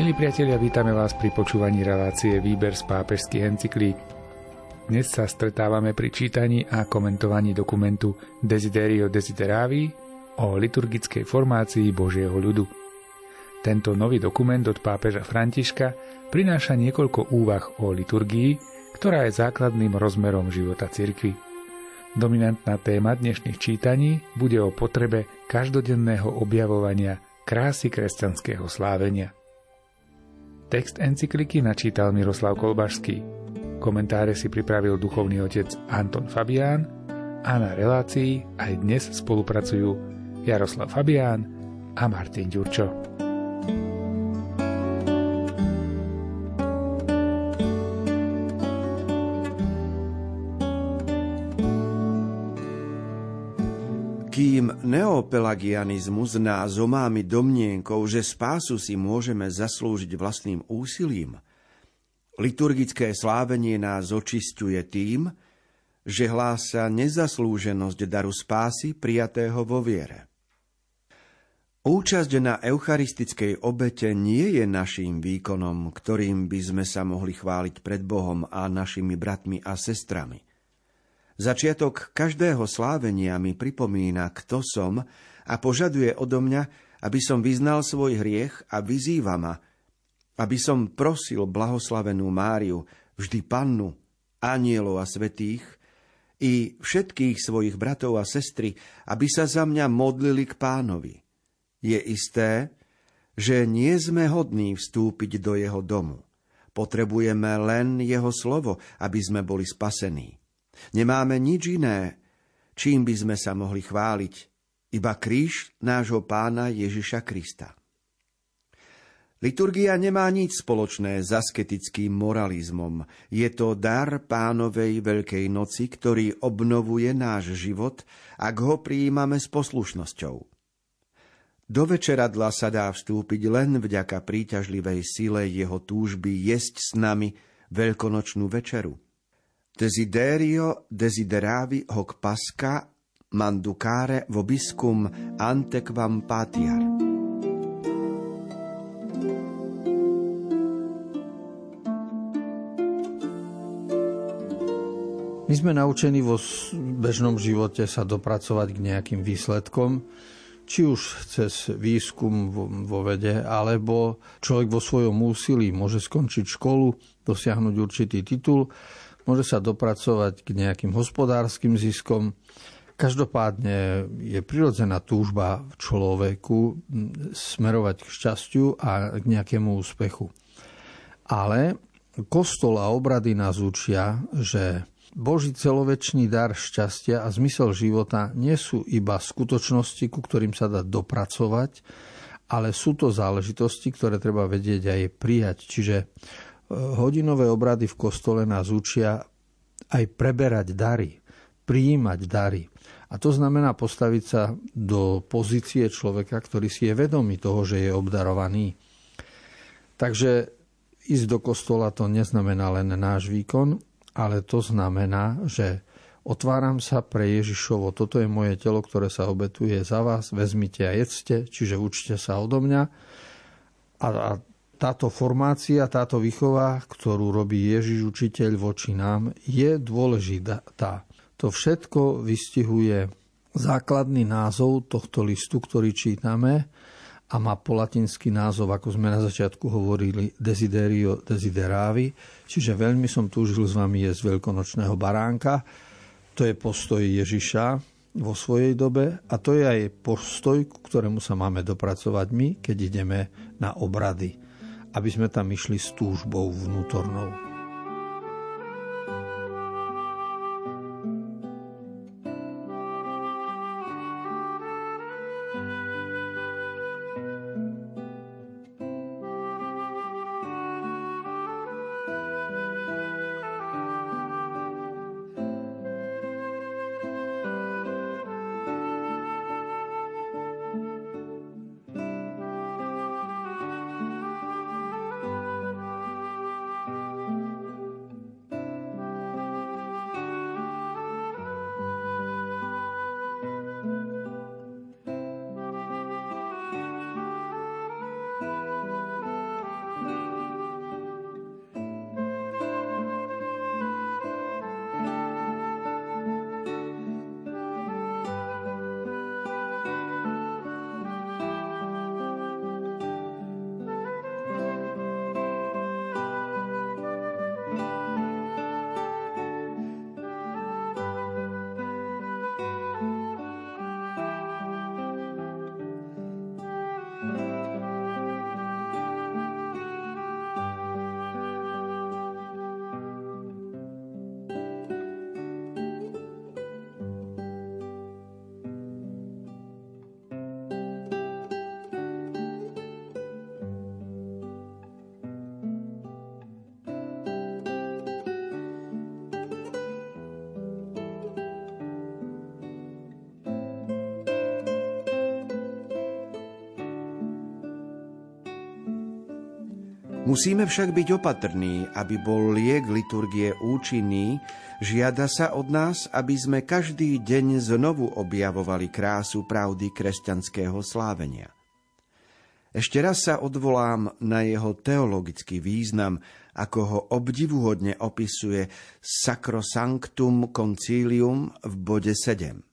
Milí priatelia, vítame vás pri počúvaní relácie Výber z pápežských encyklík. Dnes sa stretávame pri čítaní a komentovaní dokumentu Desiderio Desideravi o liturgickej formácii Božieho ľudu. Tento nový dokument od pápeža Františka prináša niekoľko úvah o liturgii, ktorá je základným rozmerom života cirkvy. Dominantná téma dnešných čítaní bude o potrebe každodenného objavovania krásy kresťanského slávenia. Text encykliky načítal Miroslav Kolbašský. Komentáre si pripravil duchovný otec Anton Fabián a na relácii aj dnes spolupracujú Jaroslav Fabián a Martin Ďurčo. Neopelagianizmus nás omámi domnienkou, že spásu si môžeme zaslúžiť vlastným úsilím, liturgické slávenie nás očistuje tým, že hlása nezaslúženosť daru spásy prijatého vo viere. Účasť na eucharistickej obete nie je naším výkonom, ktorým by sme sa mohli chváliť pred Bohom a našimi bratmi a sestrami – Začiatok každého slávenia mi pripomína, kto som a požaduje odo mňa, aby som vyznal svoj hriech a vyzýva ma, aby som prosil blahoslavenú Máriu, vždy pannu, anielov a svetých, i všetkých svojich bratov a sestry, aby sa za mňa modlili k pánovi. Je isté, že nie sme hodní vstúpiť do jeho domu. Potrebujeme len jeho slovo, aby sme boli spasení. Nemáme nič iné, čím by sme sa mohli chváliť, iba kríž nášho pána Ježiša Krista. Liturgia nemá nič spoločné s asketickým moralizmom. Je to dar pánovej Veľkej noci, ktorý obnovuje náš život, ak ho prijímame s poslušnosťou. Do večeradla sa dá vstúpiť len vďaka príťažlivej sile jeho túžby jesť s nami veľkonočnú večeru. Desiderio desideravi hoc pasca manducare vobiscum antequam patiar. My sme naučení vo bežnom živote sa dopracovať k nejakým výsledkom, či už cez výskum vo vede, alebo človek vo svojom úsilí môže skončiť školu, dosiahnuť určitý titul môže sa dopracovať k nejakým hospodárskym ziskom. Každopádne je prirodzená túžba v človeku smerovať k šťastiu a k nejakému úspechu. Ale kostol a obrady nás učia, že Boží celovečný dar šťastia a zmysel života nie sú iba skutočnosti, ku ktorým sa dá dopracovať, ale sú to záležitosti, ktoré treba vedieť aj prijať. Čiže hodinové obrady v kostole nás učia aj preberať dary, prijímať dary. A to znamená postaviť sa do pozície človeka, ktorý si je vedomý toho, že je obdarovaný. Takže ísť do kostola to neznamená len náš výkon, ale to znamená, že otváram sa pre Ježišovo, toto je moje telo, ktoré sa obetuje za vás, vezmite a jedzte, čiže učte sa odo mňa. A, a táto formácia, táto výchova, ktorú robí Ježiš učiteľ voči nám, je dôležitá. To všetko vystihuje základný názov tohto listu, ktorý čítame a má po latinský názov, ako sme na začiatku hovorili, Desiderio Desideravi, čiže veľmi som túžil s vami jesť veľkonočného baránka. To je postoj Ježiša vo svojej dobe a to je aj postoj, ku ktorému sa máme dopracovať my, keď ideme na obrady aby sme tam išli s túžbou vnútornou. Musíme však byť opatrní, aby bol liek liturgie účinný, žiada sa od nás, aby sme každý deň znovu objavovali krásu pravdy kresťanského slávenia. Ešte raz sa odvolám na jeho teologický význam, ako ho obdivuhodne opisuje Sacrosanctum Concilium v bode 7.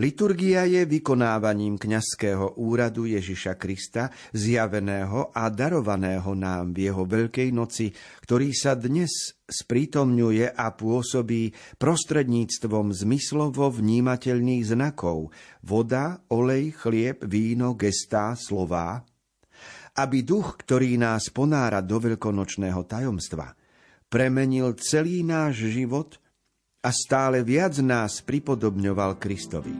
Liturgia je vykonávaním kňazského úradu Ježiša Krista, zjaveného a darovaného nám v jeho Veľkej noci, ktorý sa dnes sprítomňuje a pôsobí prostredníctvom zmyslovo vnímateľných znakov. Voda, olej, chlieb, víno, gestá, slová, aby duch, ktorý nás ponára do veľkonočného tajomstva, premenil celý náš život – a stále viac nás pripodobňoval Kristovi.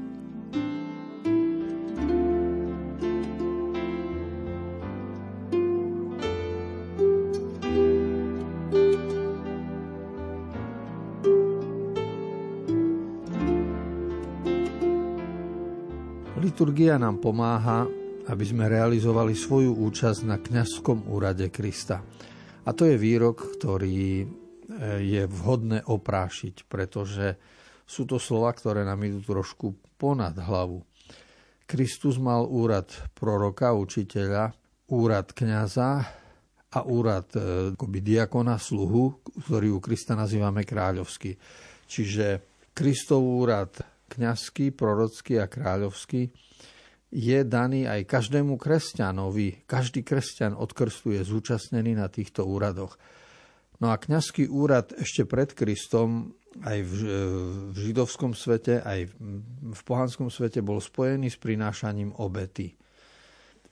Liturgia nám pomáha, aby sme realizovali svoju účasť na kňazskom úrade Krista. A to je výrok, ktorý je vhodné oprášiť, pretože sú to slova, ktoré nám idú trošku ponad hlavu. Kristus mal úrad proroka, učiteľa, úrad kniaza a úrad e, akoby diakona, sluhu, ktorý u Krista nazývame kráľovský. Čiže Kristov úrad kňazský, prorocký a kráľovský je daný aj každému kresťanovi. Každý kresťan od krstu je zúčastnený na týchto úradoch. No a kňazský úrad ešte pred Kristom aj v, v židovskom svete, aj v pohanskom svete bol spojený s prinášaním obety.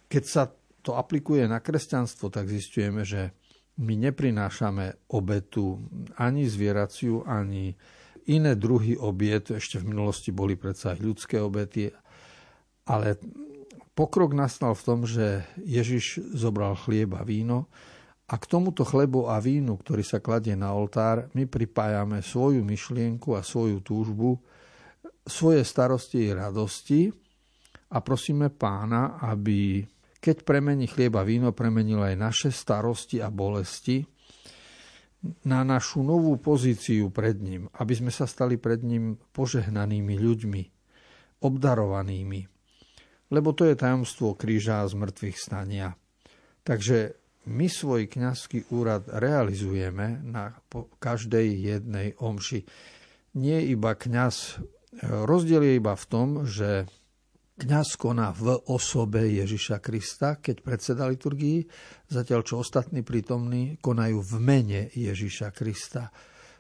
Keď sa to aplikuje na kresťanstvo, tak zistujeme, že my neprinášame obetu ani zvieraciu, ani iné druhy obiet. Ešte v minulosti boli predsa aj ľudské obety. Ale pokrok nastal v tom, že Ježiš zobral chlieb a víno, a k tomuto chlebu a vínu, ktorý sa kladie na oltár, my pripájame svoju myšlienku a svoju túžbu, svoje starosti i radosti a prosíme pána, aby keď premení chlieb a víno, premenil aj naše starosti a bolesti na našu novú pozíciu pred ním, aby sme sa stali pred ním požehnanými ľuďmi, obdarovanými. Lebo to je tajomstvo kríža a zmrtvých stania. Takže my svoj kňazský úrad realizujeme na každej jednej omši. Nie iba kňaz, rozdiel je iba v tom, že kňaz koná v osobe Ježiša Krista, keď predseda liturgii, zatiaľ čo ostatní prítomní konajú v mene Ježiša Krista.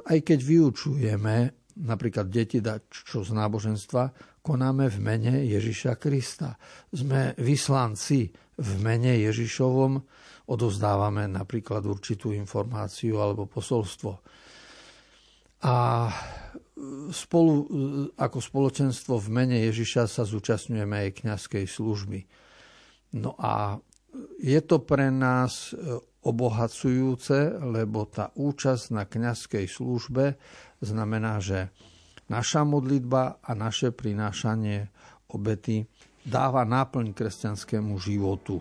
Aj keď vyučujeme napríklad deti dať čo z náboženstva, konáme v mene Ježiša Krista. Sme vyslanci v mene Ježišovom, odovzdávame napríklad určitú informáciu alebo posolstvo. A spolu ako spoločenstvo v mene Ježiša sa zúčastňujeme aj kňazskej služby. No a je to pre nás obohacujúce, lebo tá účasť na kňazskej službe znamená, že naša modlitba a naše prinášanie obety dáva náplň kresťanskému životu.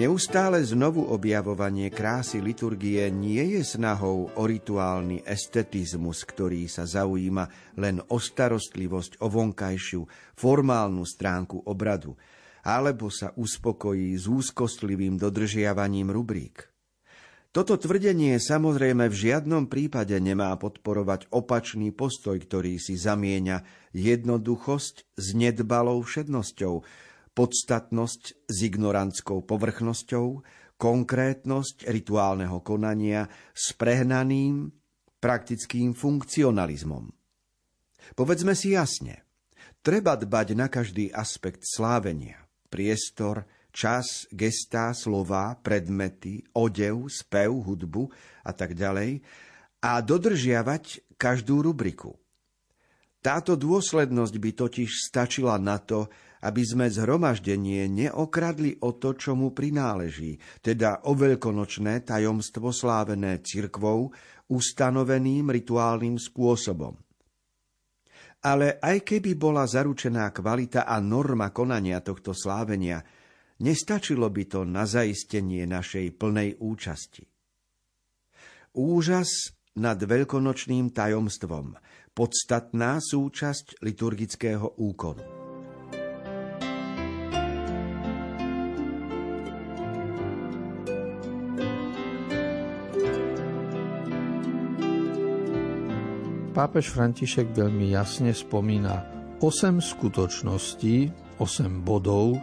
Neustále znovu objavovanie krásy liturgie nie je snahou o rituálny estetizmus, ktorý sa zaujíma len o starostlivosť o vonkajšiu, formálnu stránku obradu, alebo sa uspokojí s úzkostlivým dodržiavaním rubrík. Toto tvrdenie samozrejme v žiadnom prípade nemá podporovať opačný postoj, ktorý si zamieňa jednoduchosť s nedbalou všednosťou, podstatnosť s ignorantskou povrchnosťou, konkrétnosť rituálneho konania s prehnaným praktickým funkcionalizmom. Povedzme si jasne, treba dbať na každý aspekt slávenia, priestor, čas, gestá, slova, predmety, odev, spev, hudbu a tak ďalej a dodržiavať každú rubriku. Táto dôslednosť by totiž stačila na to, aby sme zhromaždenie neokradli o to, čo mu prináleží, teda o veľkonočné tajomstvo slávené cirkvou ustanoveným rituálnym spôsobom. Ale aj keby bola zaručená kvalita a norma konania tohto slávenia, nestačilo by to na zaistenie našej plnej účasti. Úžas nad veľkonočným tajomstvom, podstatná súčasť liturgického úkonu. Pápež František veľmi jasne spomína 8 skutočností, 8 bodov,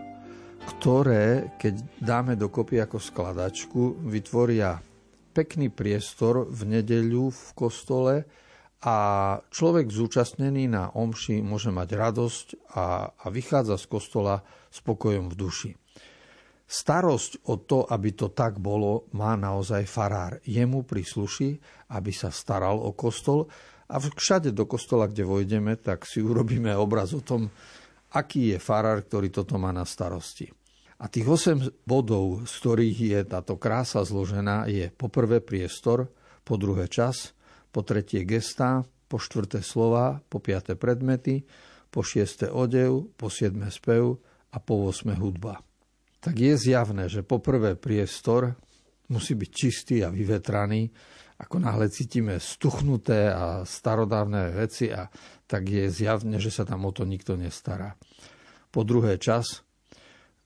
ktoré, keď dáme dokopy ako skladačku, vytvoria pekný priestor v nedeľu v kostole a človek zúčastnený na omši môže mať radosť a, a vychádza z kostola spokojom v duši. Starosť o to, aby to tak bolo, má naozaj farár. Jemu prísluší, aby sa staral o kostol a všade do kostola, kde vojdeme, tak si urobíme obraz o tom, aký je farár, ktorý toto má na starosti. A tých 8 bodov, z ktorých je táto krása zložená, je po prvé priestor, po druhé čas, po tretie gestá, po štvrté slova, po piaté predmety, po šiesté odev, po siedme spev a po osme hudba. Tak je zjavné, že po prvé priestor musí byť čistý a vyvetraný, ako náhle cítime stuchnuté a starodávne veci, a tak je zjavne, že sa tam o to nikto nestará. Po druhé čas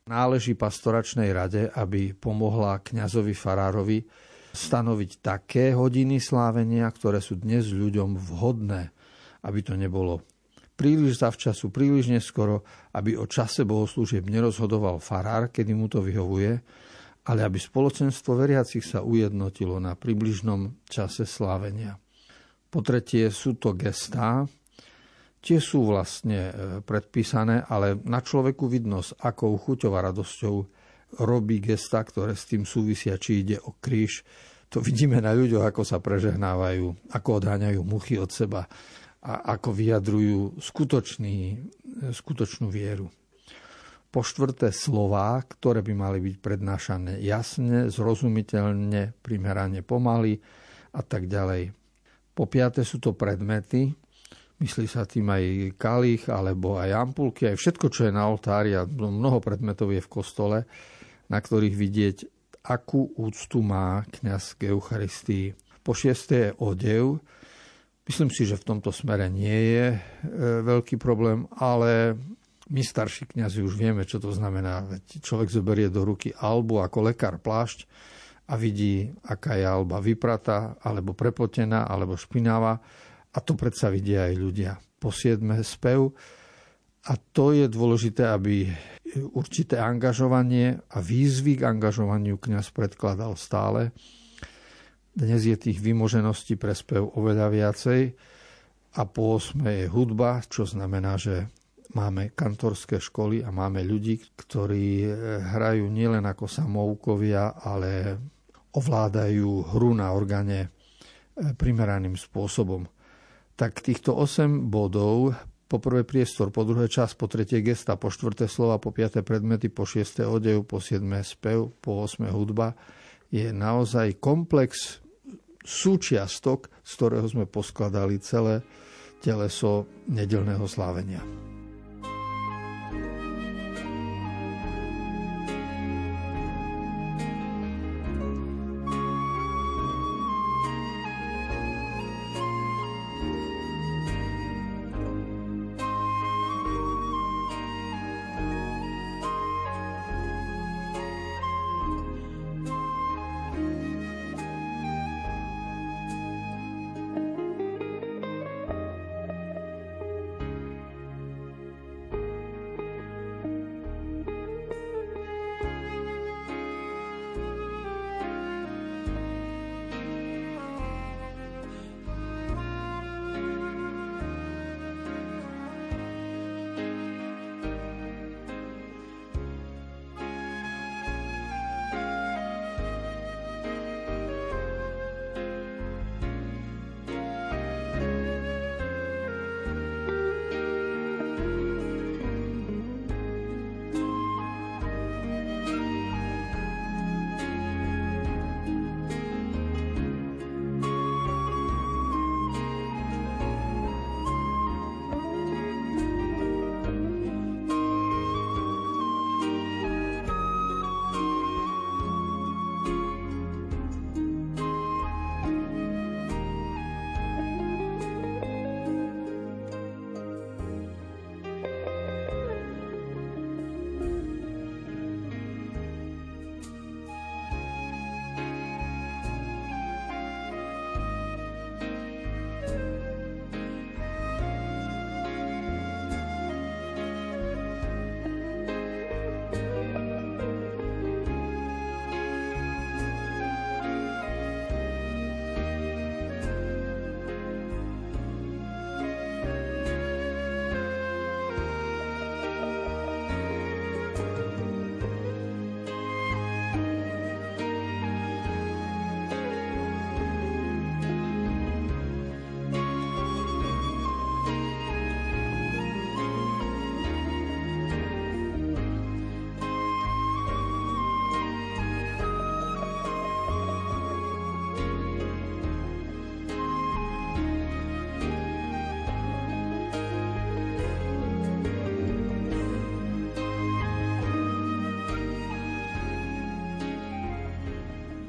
náleží pastoračnej rade, aby pomohla kňazovi farárovi stanoviť také hodiny slávenia, ktoré sú dnes ľuďom vhodné, aby to nebolo príliš zavčasu, príliš neskoro, aby o čase bohoslúžieb nerozhodoval farár, kedy mu to vyhovuje, ale aby spoločenstvo veriacich sa ujednotilo na približnom čase slávenia. Po tretie sú to gestá, tie sú vlastne e, predpísané, ale na človeku vidno s akou chuťou a radosťou robí gesta, ktoré s tým súvisia, či ide o kríž. To vidíme na ľuďoch, ako sa prežehnávajú, ako odháňajú muchy od seba a ako vyjadrujú skutočný, e, skutočnú vieru. Po štvrté slová, ktoré by mali byť prednášané jasne, zrozumiteľne, primerane pomaly a tak ďalej. Po piaté sú to predmety, myslí sa tým aj kalich alebo aj ampulky, aj všetko, čo je na oltári a mnoho predmetov je v kostole, na ktorých vidieť, akú úctu má kňaz k Eucharistii. Po šiesté je odev. Myslím si, že v tomto smere nie je e, veľký problém, ale my starší kňazi už vieme, čo to znamená. Človek zoberie do ruky albu ako lekár plášť a vidí, aká je alba vypratá, alebo prepotená, alebo špinavá. A to predsa vidia aj ľudia. Po siedme spev. A to je dôležité, aby určité angažovanie a výzvy k angažovaniu kňaz predkladal stále. Dnes je tých vymožeností pre spev oveľa viacej. A po osme je hudba, čo znamená, že máme kantorské školy a máme ľudí, ktorí eh, hrajú nielen ako samoukovia, ale ovládajú hru na orgáne eh, primeraným spôsobom. Tak týchto 8 bodov, po prvé priestor, po druhé čas, po tretie gesta, po štvrté slova, po piaté predmety, po šiesté odev, po siedme spev, po osme hudba, je naozaj komplex súčiastok, z ktorého sme poskladali celé teleso nedelného slávenia.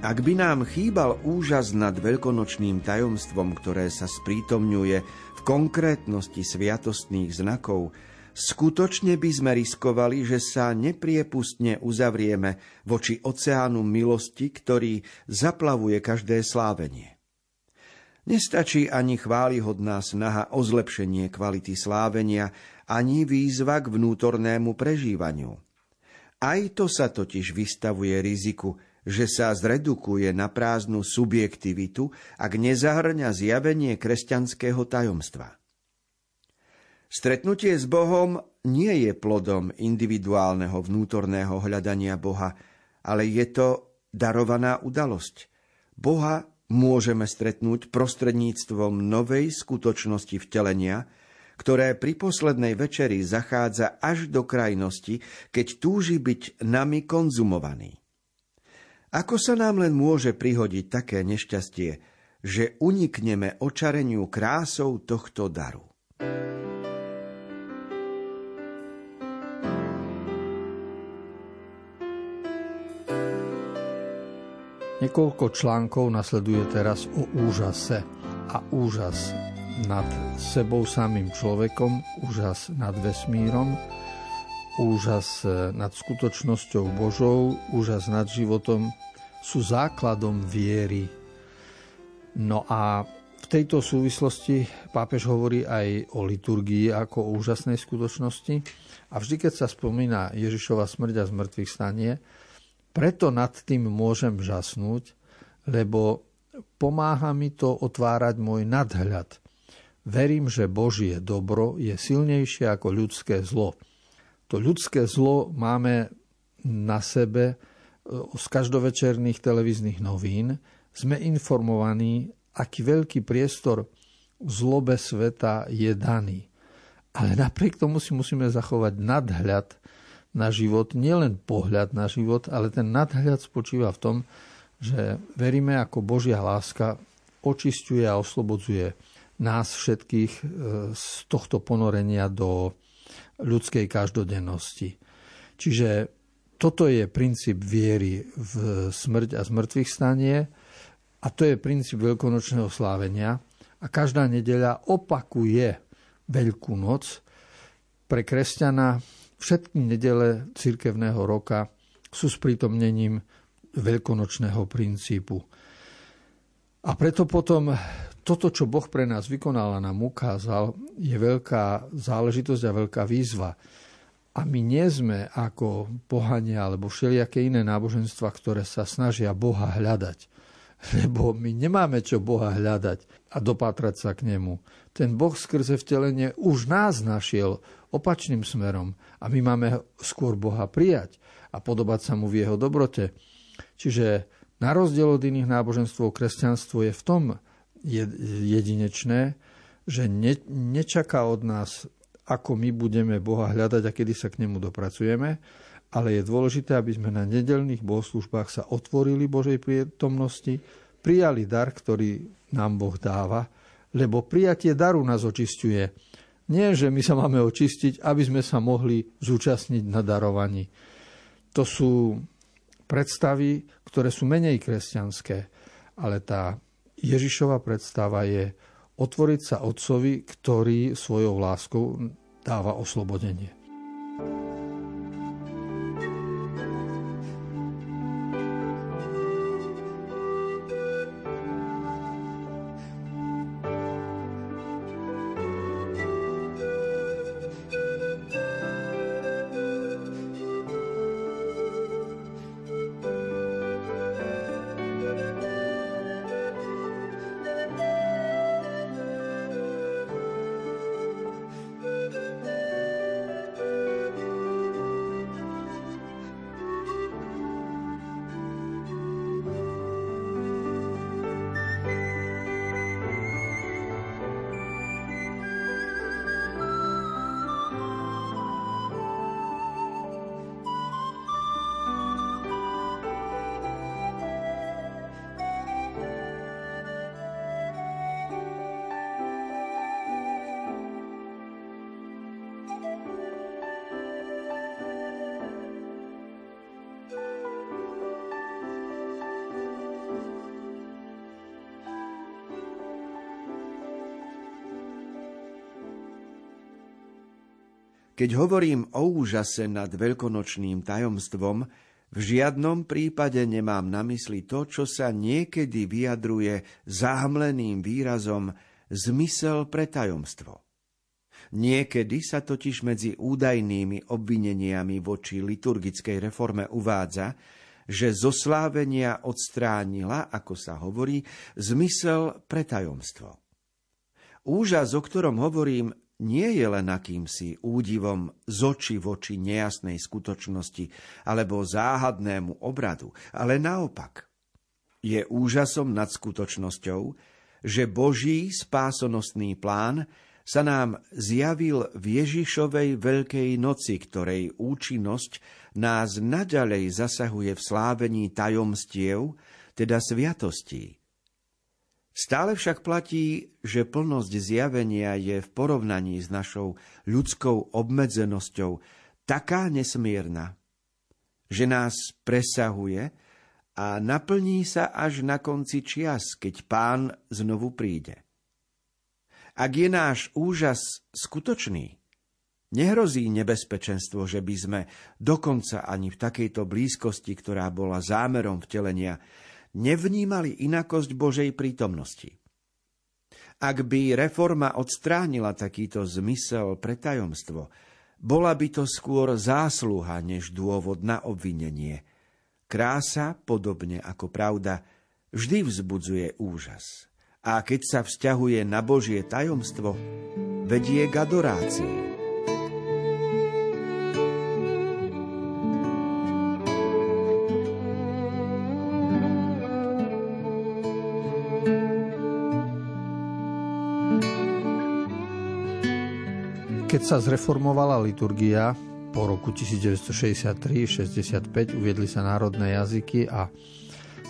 Ak by nám chýbal úžas nad veľkonočným tajomstvom, ktoré sa sprítomňuje v konkrétnosti sviatostných znakov, skutočne by sme riskovali, že sa nepriepustne uzavrieme voči oceánu milosti, ktorý zaplavuje každé slávenie. Nestačí ani chválihodná snaha o zlepšenie kvality slávenia, ani výzva k vnútornému prežívaniu. Aj to sa totiž vystavuje riziku, že sa zredukuje na prázdnu subjektivitu, ak nezahrňa zjavenie kresťanského tajomstva. Stretnutie s Bohom nie je plodom individuálneho vnútorného hľadania Boha, ale je to darovaná udalosť. Boha môžeme stretnúť prostredníctvom novej skutočnosti vtelenia, ktoré pri poslednej večeri zachádza až do krajnosti, keď túži byť nami konzumovaný. Ako sa nám len môže prihodiť také nešťastie, že unikneme očareniu krásou tohto daru? Niekoľko článkov nasleduje teraz o úžase a úžas nad sebou samým človekom, úžas nad vesmírom, úžas nad skutočnosťou Božou, úžas nad životom sú základom viery. No a v tejto súvislosti pápež hovorí aj o liturgii ako o úžasnej skutočnosti a vždy, keď sa spomína Ježišova smrť a zmrtvých stanie, preto nad tým môžem žasnúť, lebo pomáha mi to otvárať môj nadhľad. Verím, že Božie dobro je silnejšie ako ľudské zlo to ľudské zlo máme na sebe e, z každovečerných televíznych novín. Sme informovaní, aký veľký priestor zlobe sveta je daný. Ale napriek tomu si musíme zachovať nadhľad na život, nielen pohľad na život, ale ten nadhľad spočíva v tom, že veríme, ako Božia láska očistuje a oslobodzuje nás všetkých e, z tohto ponorenia do ľudskej každodennosti. Čiže toto je princíp viery v smrť a zmrtvých stanie a to je princíp veľkonočného slávenia. A každá nedeľa opakuje Veľkú noc. Pre kresťana všetky nedele cirkevného roka sú sprítomnením veľkonočného princípu. A preto potom toto, čo Boh pre nás vykonal a nám ukázal, je veľká záležitosť a veľká výzva. A my nie sme ako pohania alebo všelijaké iné náboženstva, ktoré sa snažia Boha hľadať. Lebo my nemáme čo Boha hľadať a dopátrať sa k nemu. Ten Boh skrze vtelenie už nás našiel opačným smerom a my máme skôr Boha prijať a podobať sa mu v jeho dobrote. Čiže na rozdiel od iných náboženstv, kresťanstvo je v tom jedinečné, že ne, nečaká od nás, ako my budeme Boha hľadať a kedy sa k nemu dopracujeme, ale je dôležité, aby sme na nedelných bohoslužbách sa otvorili Božej prítomnosti, prijali dar, ktorý nám Boh dáva, lebo prijatie daru nás očistuje. Nie, že my sa máme očistiť, aby sme sa mohli zúčastniť na darovaní. To sú predstavy, ktoré sú menej kresťanské, ale tá Ježišova predstava je otvoriť sa Otcovi, ktorý svojou láskou dáva oslobodenie. Keď hovorím o úžase nad veľkonočným tajomstvom, v žiadnom prípade nemám na mysli to, čo sa niekedy vyjadruje zahmleným výrazom zmysel pre tajomstvo. Niekedy sa totiž medzi údajnými obvineniami voči liturgickej reforme uvádza, že zo slávenia odstránila, ako sa hovorí, zmysel pre tajomstvo. Úžas, o ktorom hovorím, nie je len akýmsi údivom z oči v oči nejasnej skutočnosti alebo záhadnému obradu, ale naopak. Je úžasom nad skutočnosťou, že Boží spásonosný plán sa nám zjavil v Ježišovej Veľkej noci, ktorej účinnosť nás naďalej zasahuje v slávení tajomstiev, teda sviatostí. Stále však platí, že plnosť zjavenia je v porovnaní s našou ľudskou obmedzenosťou taká nesmierna, že nás presahuje a naplní sa až na konci čias, keď pán znovu príde. Ak je náš úžas skutočný, nehrozí nebezpečenstvo, že by sme dokonca ani v takejto blízkosti, ktorá bola zámerom vtelenia, nevnímali inakosť Božej prítomnosti. Ak by reforma odstránila takýto zmysel pre tajomstvo, bola by to skôr zásluha než dôvod na obvinenie. Krása, podobne ako pravda, vždy vzbudzuje úžas. A keď sa vzťahuje na Božie tajomstvo, vedie k adorácii. Keď sa zreformovala liturgia po roku 1963-65, uviedli sa národné jazyky a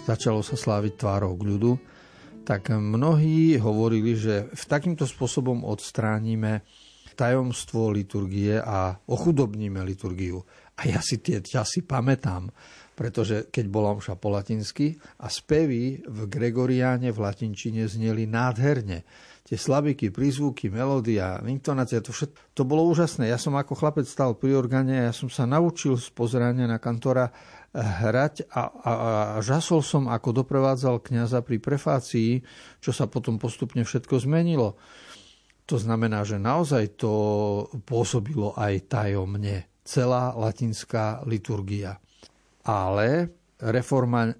začalo sa sláviť tvárou k ľudu, tak mnohí hovorili, že v takýmto spôsobom odstránime tajomstvo liturgie a ochudobníme liturgiu. A ja si tie časy pamätám, pretože keď bola omša po latinsky a spevy v Gregoriáne v latinčine zneli nádherne tie slabiky, prízvuky, melódia, intonácia, to všetko, to bolo úžasné. Ja som ako chlapec stal pri orgáne a ja som sa naučil z pozerania na kantora eh, hrať a, a, a žasol som, ako doprevádzal kňaza pri prefácii, čo sa potom postupne všetko zmenilo. To znamená, že naozaj to pôsobilo aj tajomne. Celá latinská liturgia. Ale reforma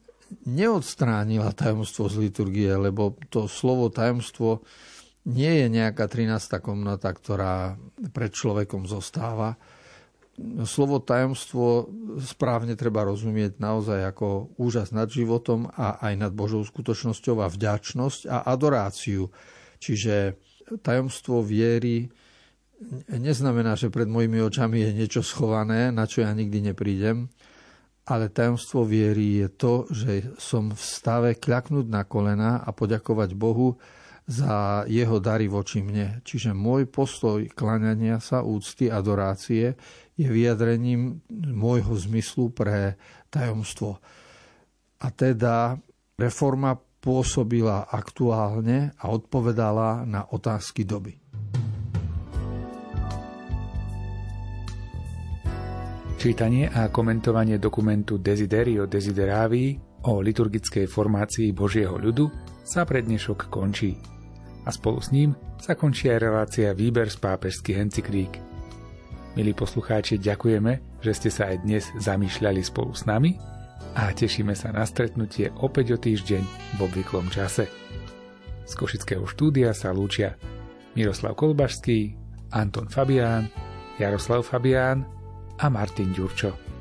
neodstránila tajomstvo z liturgie, lebo to slovo tajomstvo nie je nejaká 13. komnata, ktorá pred človekom zostáva. Slovo tajomstvo správne treba rozumieť naozaj ako úžas nad životom a aj nad Božou skutočnosťou a vďačnosť a adoráciu. Čiže tajomstvo viery neznamená, že pred mojimi očami je niečo schované, na čo ja nikdy neprídem, ale tajomstvo viery je to, že som v stave kľaknúť na kolena a poďakovať Bohu, za jeho dary voči mne. Čiže môj postoj klaňania sa, úcty, adorácie je vyjadrením môjho zmyslu pre tajomstvo. A teda reforma pôsobila aktuálne a odpovedala na otázky doby. Čítanie a komentovanie dokumentu Desiderio Desideravi o liturgickej formácii Božieho ľudu sa pre dnešok končí a spolu s ním sa končí aj relácia Výber z pápežských encyklík. Milí poslucháči, ďakujeme, že ste sa aj dnes zamýšľali spolu s nami a tešíme sa na stretnutie opäť o týždeň v obvyklom čase. Z Košického štúdia sa lúčia Miroslav Kolbašský, Anton Fabián, Jaroslav Fabián a Martin Ďurčo.